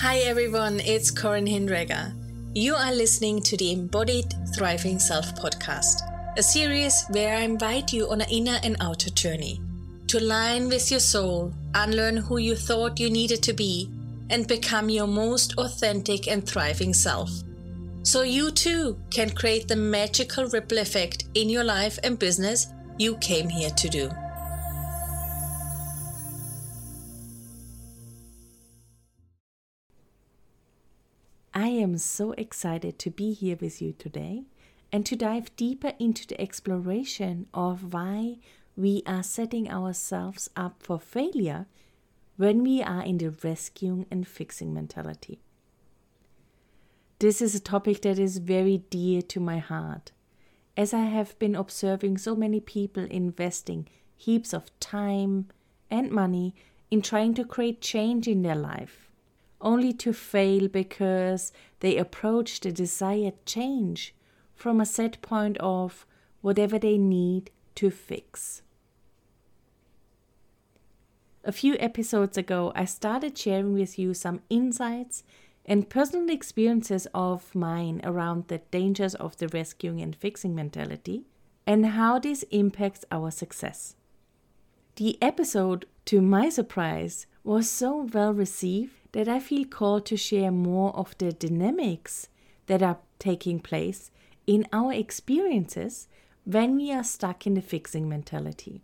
Hi everyone, it's Corin Hinderegger. You are listening to the Embodied Thriving Self podcast, a series where I invite you on an inner and outer journey to align with your soul, unlearn who you thought you needed to be, and become your most authentic and thriving self. So you too can create the magical ripple effect in your life and business you came here to do. So excited to be here with you today and to dive deeper into the exploration of why we are setting ourselves up for failure when we are in the rescuing and fixing mentality. This is a topic that is very dear to my heart, as I have been observing so many people investing heaps of time and money in trying to create change in their life only to fail because they approach the desired change from a set point of whatever they need to fix. A few episodes ago, I started sharing with you some insights and personal experiences of mine around the dangers of the rescuing and fixing mentality and how this impacts our success. The episode, to my surprise, was so well received that I feel called to share more of the dynamics that are taking place in our experiences when we are stuck in the fixing mentality.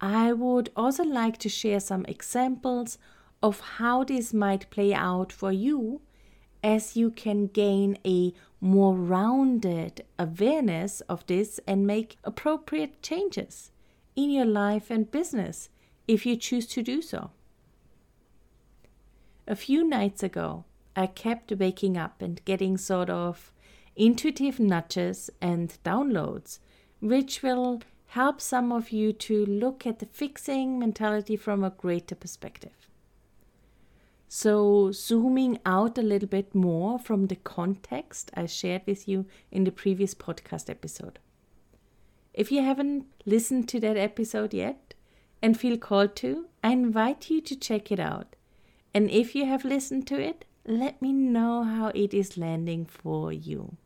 I would also like to share some examples of how this might play out for you as you can gain a more rounded awareness of this and make appropriate changes in your life and business if you choose to do so. A few nights ago, I kept waking up and getting sort of intuitive nudges and downloads, which will help some of you to look at the fixing mentality from a greater perspective. So, zooming out a little bit more from the context I shared with you in the previous podcast episode. If you haven't listened to that episode yet and feel called to, I invite you to check it out and if you have listened to it, let me know how it is landing for you.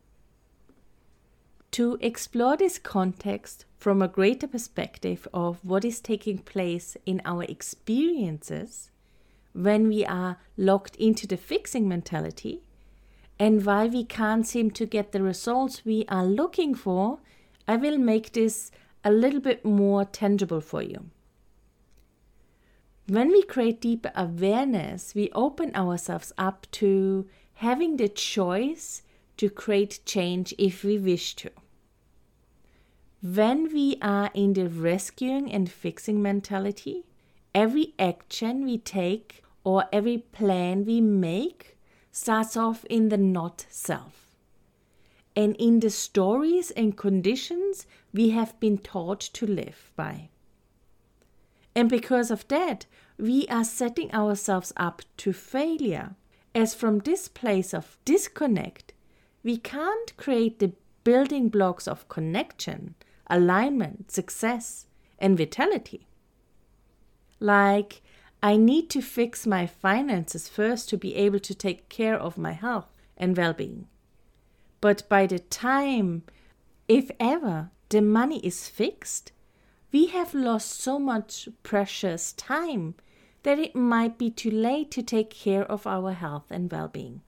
To explore this context from a greater perspective of what is taking place in our experiences when we are locked into the fixing mentality and why we can't seem to get the results we are looking for, I will make this a little bit more tangible for you. When we create deeper awareness, we open ourselves up to having the choice to create change if we wish to. When we are in the rescuing and fixing mentality, every action we take or every plan we make starts off in the not self. And in the stories and conditions we have been taught to live by. And because of that, we are setting ourselves up to failure. As from this place of disconnect, we can't create the building blocks of connection, alignment, success, and vitality. Like, I need to fix my finances first to be able to take care of my health and well being. But by the time, if ever, the money is fixed, we have lost so much precious time that it might be too late to take care of our health and well being.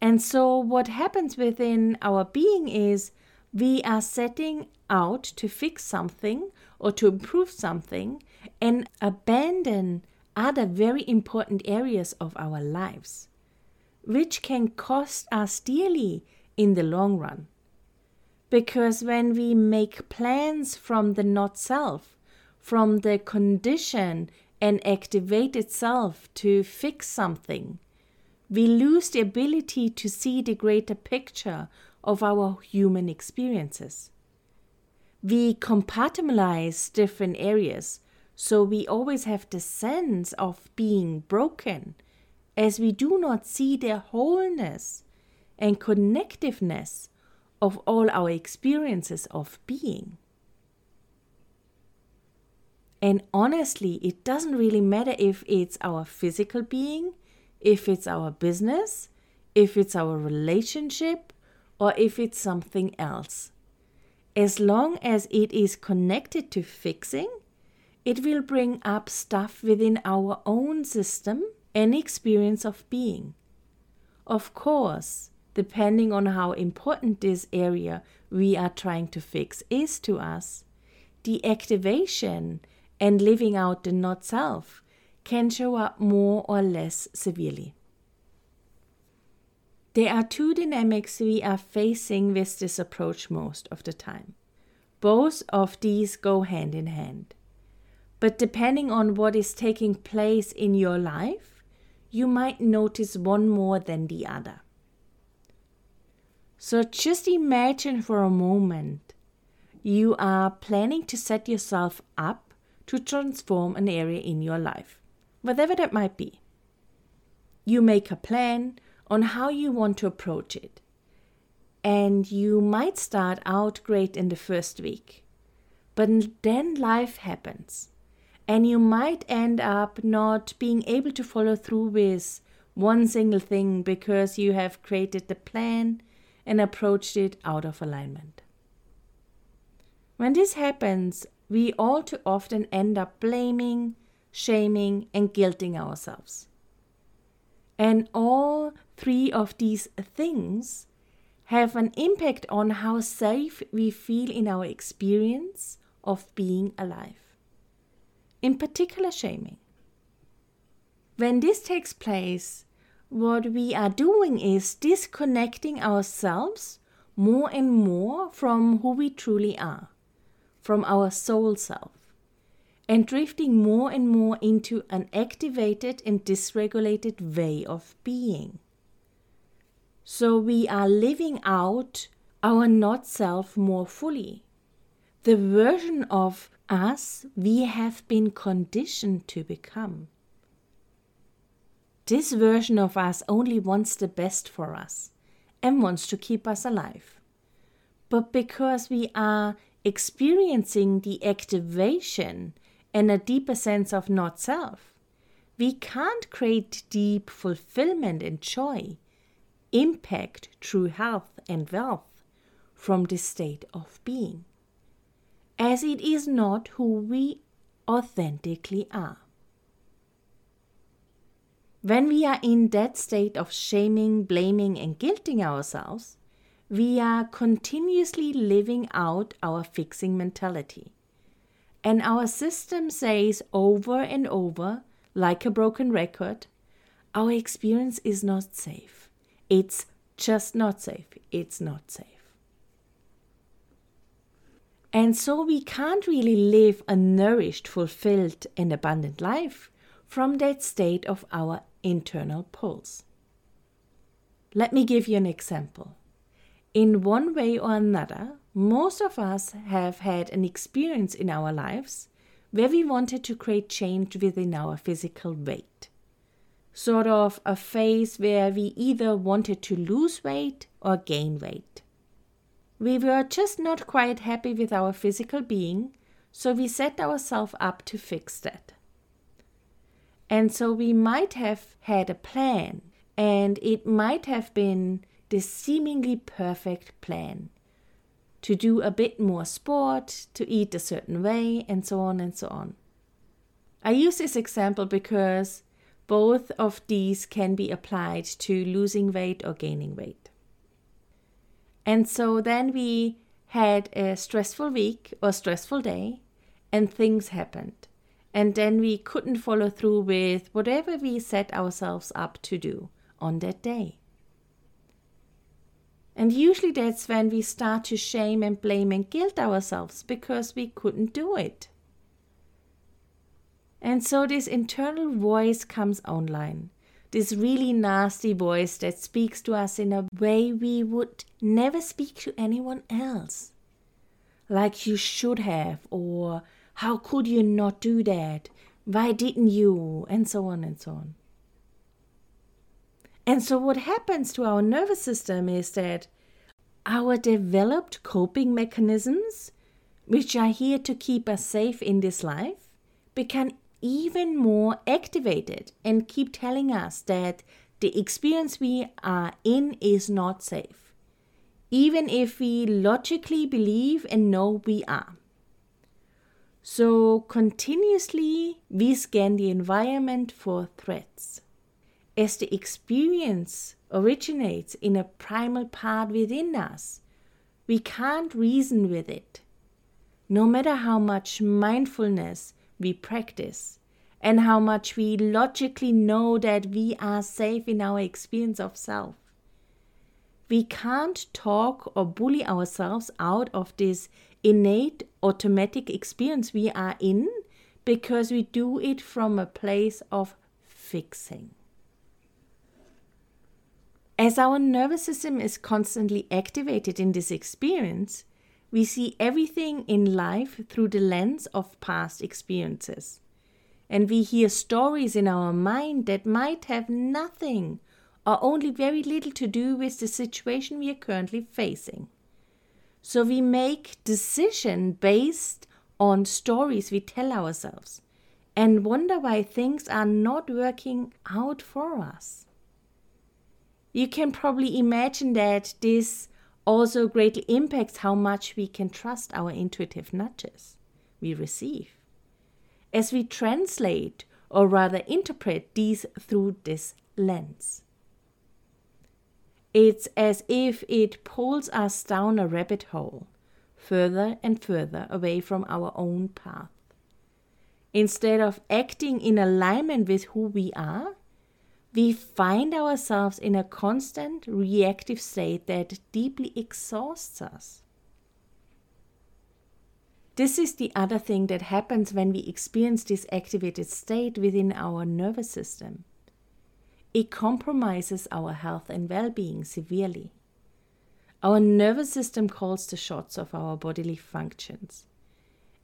And so, what happens within our being is we are setting out to fix something or to improve something and abandon other very important areas of our lives, which can cost us dearly in the long run. Because when we make plans from the not self, from the condition and activate itself to fix something, we lose the ability to see the greater picture of our human experiences. We compartmentalize different areas, so we always have the sense of being broken, as we do not see the wholeness and connectiveness of all our experiences of being. And honestly, it doesn't really matter if it's our physical being, if it's our business, if it's our relationship, or if it's something else. As long as it is connected to fixing, it will bring up stuff within our own system and experience of being. Of course, depending on how important this area we are trying to fix is to us, the activation and living out the not self can show up more or less severely. There are two dynamics we are facing with this approach most of the time. Both of these go hand in hand. But depending on what is taking place in your life, you might notice one more than the other. So just imagine for a moment you are planning to set yourself up to transform an area in your life, whatever that might be. You make a plan on how you want to approach it. And you might start out great in the first week, but then life happens, and you might end up not being able to follow through with one single thing because you have created the plan and approached it out of alignment. When this happens, we all too often end up blaming, shaming, and guilting ourselves. And all three of these things have an impact on how safe we feel in our experience of being alive. In particular, shaming. When this takes place, what we are doing is disconnecting ourselves more and more from who we truly are, from our soul self and drifting more and more into an activated and dysregulated way of being. So we are living out our not self more fully. The version of us we have been conditioned to become. This version of us only wants the best for us and wants to keep us alive. But because we are experiencing the activation and a deeper sense of not self, we can't create deep fulfillment and joy, impact, true health and wealth from this state of being, as it is not who we authentically are. When we are in that state of shaming, blaming, and guilting ourselves, we are continuously living out our fixing mentality. And our system says over and over, like a broken record, our experience is not safe. It's just not safe. It's not safe. And so we can't really live a nourished, fulfilled, and abundant life from that state of our internal pulse. Let me give you an example. In one way or another, most of us have had an experience in our lives where we wanted to create change within our physical weight. Sort of a phase where we either wanted to lose weight or gain weight. We were just not quite happy with our physical being, so we set ourselves up to fix that. And so we might have had a plan, and it might have been this seemingly perfect plan to do a bit more sport, to eat a certain way, and so on and so on. I use this example because both of these can be applied to losing weight or gaining weight. And so then we had a stressful week or stressful day, and things happened. And then we couldn't follow through with whatever we set ourselves up to do on that day. And usually that's when we start to shame and blame and guilt ourselves because we couldn't do it. And so this internal voice comes online. This really nasty voice that speaks to us in a way we would never speak to anyone else. Like you should have, or how could you not do that? Why didn't you? And so on and so on. And so, what happens to our nervous system is that our developed coping mechanisms, which are here to keep us safe in this life, become even more activated and keep telling us that the experience we are in is not safe, even if we logically believe and know we are. So, continuously we scan the environment for threats. As the experience originates in a primal part within us, we can't reason with it. No matter how much mindfulness we practice and how much we logically know that we are safe in our experience of self. We can't talk or bully ourselves out of this innate automatic experience we are in because we do it from a place of fixing. As our nervous system is constantly activated in this experience, we see everything in life through the lens of past experiences. And we hear stories in our mind that might have nothing or only very little to do with the situation we are currently facing. So we make decision based on stories we tell ourselves and wonder why things are not working out for us. You can probably imagine that this also greatly impacts how much we can trust our intuitive nudges we receive as we translate or rather interpret these through this lens. It's as if it pulls us down a rabbit hole, further and further away from our own path. Instead of acting in alignment with who we are, we find ourselves in a constant reactive state that deeply exhausts us. This is the other thing that happens when we experience this activated state within our nervous system. It compromises our health and well being severely. Our nervous system calls the shots of our bodily functions.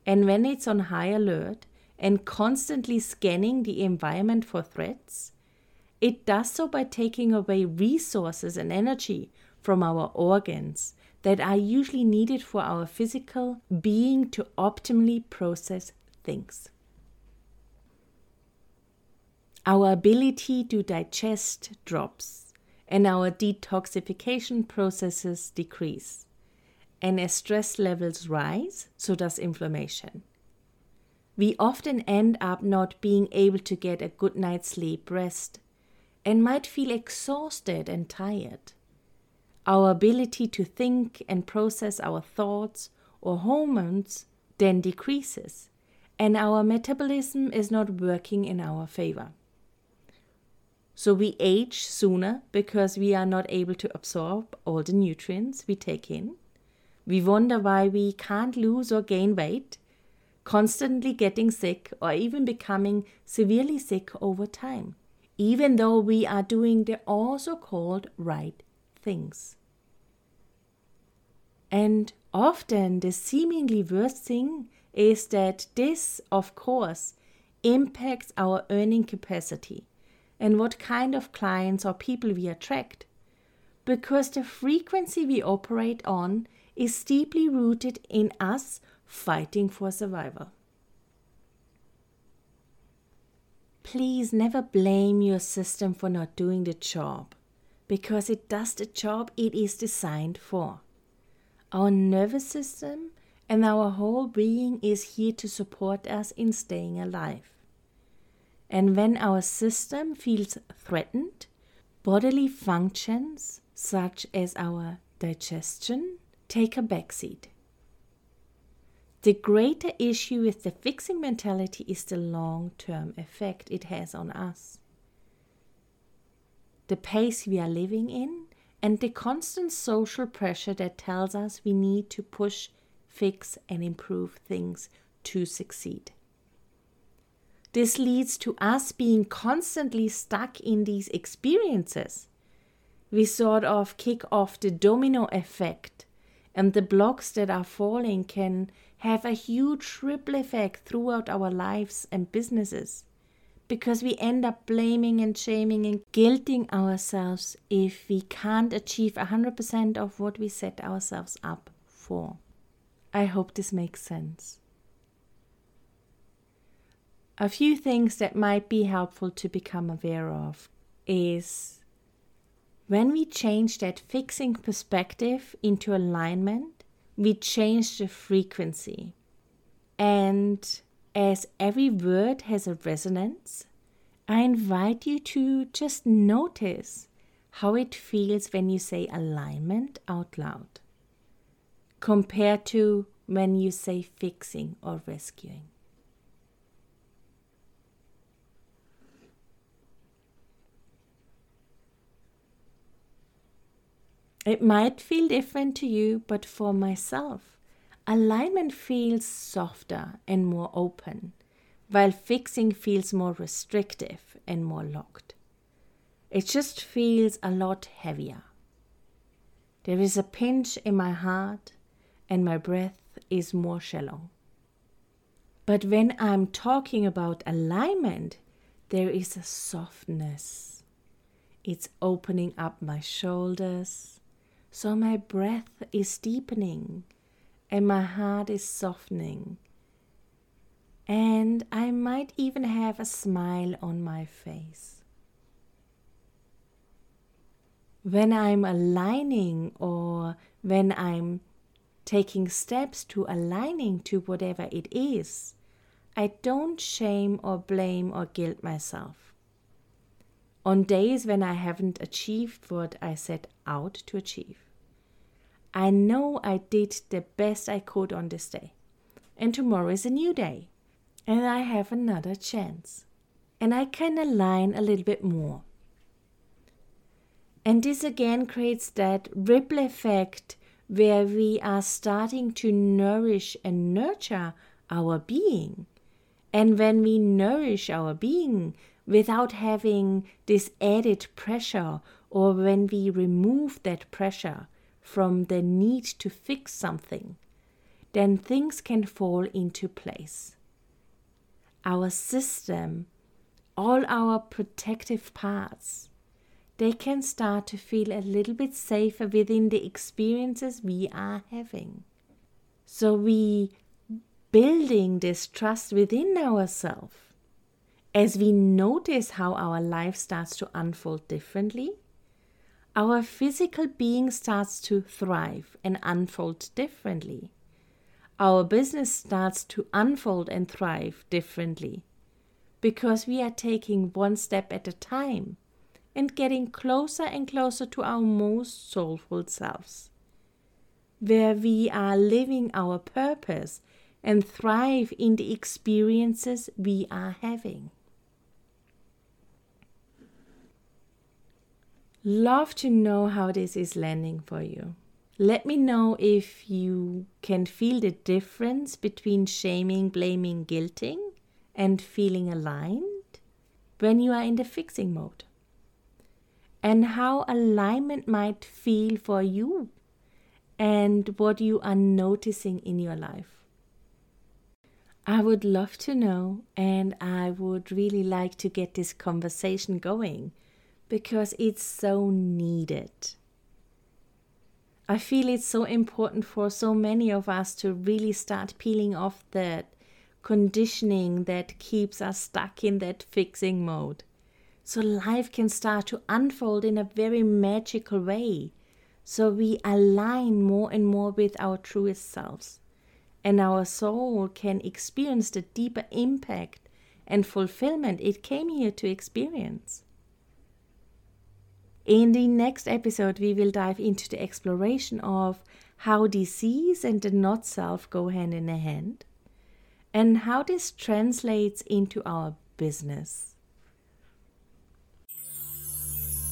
And when it's on high alert and constantly scanning the environment for threats, it does so by taking away resources and energy from our organs that are usually needed for our physical being to optimally process things. Our ability to digest drops and our detoxification processes decrease. And as stress levels rise, so does inflammation. We often end up not being able to get a good night's sleep rest and might feel exhausted and tired. Our ability to think and process our thoughts or hormones then decreases, and our metabolism is not working in our favor. So we age sooner because we are not able to absorb all the nutrients we take in. We wonder why we can't lose or gain weight, constantly getting sick or even becoming severely sick over time, even though we are doing the also called right things. And often the seemingly worst thing is that this, of course, impacts our earning capacity and what kind of clients or people we attract. Because the frequency we operate on is deeply rooted in us fighting for survival. Please never blame your system for not doing the job, because it does the job it is designed for. Our nervous system and our whole being is here to support us in staying alive. And when our system feels threatened, bodily functions such as our digestion take a backseat. The greater issue with the fixing mentality is the long term effect it has on us. The pace we are living in and the constant social pressure that tells us we need to push, fix, and improve things to succeed. This leads to us being constantly stuck in these experiences. We sort of kick off the domino effect, and the blocks that are falling can have a huge ripple effect throughout our lives and businesses because we end up blaming and shaming and guilting ourselves if we can't achieve 100% of what we set ourselves up for. I hope this makes sense. A few things that might be helpful to become aware of is when we change that fixing perspective into alignment, we change the frequency. And as every word has a resonance, I invite you to just notice how it feels when you say alignment out loud compared to when you say fixing or rescuing. It might feel different to you, but for myself, alignment feels softer and more open, while fixing feels more restrictive and more locked. It just feels a lot heavier. There is a pinch in my heart, and my breath is more shallow. But when I'm talking about alignment, there is a softness. It's opening up my shoulders, so my breath is deepening and my heart is softening. And I might even have a smile on my face. When I'm aligning or when I'm taking steps to aligning to whatever it is, I don't shame or blame or guilt myself on days when I haven't achieved what I set out to achieve. I know I did the best I could on this day, and tomorrow is a new day, and I have another chance, and I can align a little bit more. And this again creates that ripple effect where we are starting to nourish and nurture our being. And when we nourish our being, without having this added pressure, or when we remove that pressure from the need to fix something, then things can fall into place. Our system, all our protective parts, they can start to feel a little bit safer within the experiences we are having. So we building this trust within ourselves as we notice how our life starts to unfold differently, our physical being starts to thrive and unfold differently. Our business starts to unfold and thrive differently because we are taking one step at a time and getting closer and closer to our most soulful selves, where we are living our purpose and thrive in the experiences we are having. Love to know how this is landing for you. Let me know if you can feel the difference between shaming, blaming, guilting, and feeling aligned when you are in the fixing mode. And how alignment might feel for you and what you are noticing in your life. I would love to know, and I would really like to get this conversation going because it's so needed. I feel it's so important for so many of us to really start peeling off that conditioning that keeps us stuck in that fixing mode. So life can start to unfold in a very magical way. So we align more and more with our truest selves. And our soul can experience the deeper impact and fulfillment it came here to experience. In the next episode, we will dive into the exploration of how disease and the not self go hand in hand and how this translates into our business.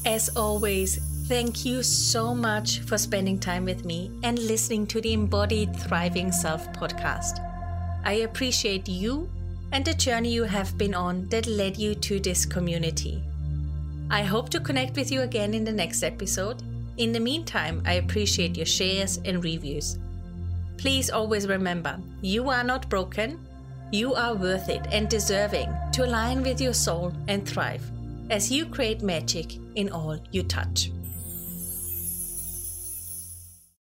As always, thank you so much for spending time with me and listening to the Embodied Thriving Self podcast. I appreciate you and the journey you have been on that led you to this community. I hope to connect with you again in the next episode. In the meantime, I appreciate your shares and reviews. Please always remember you are not broken, you are worth it and deserving to align with your soul and thrive as you create magic in all you touch.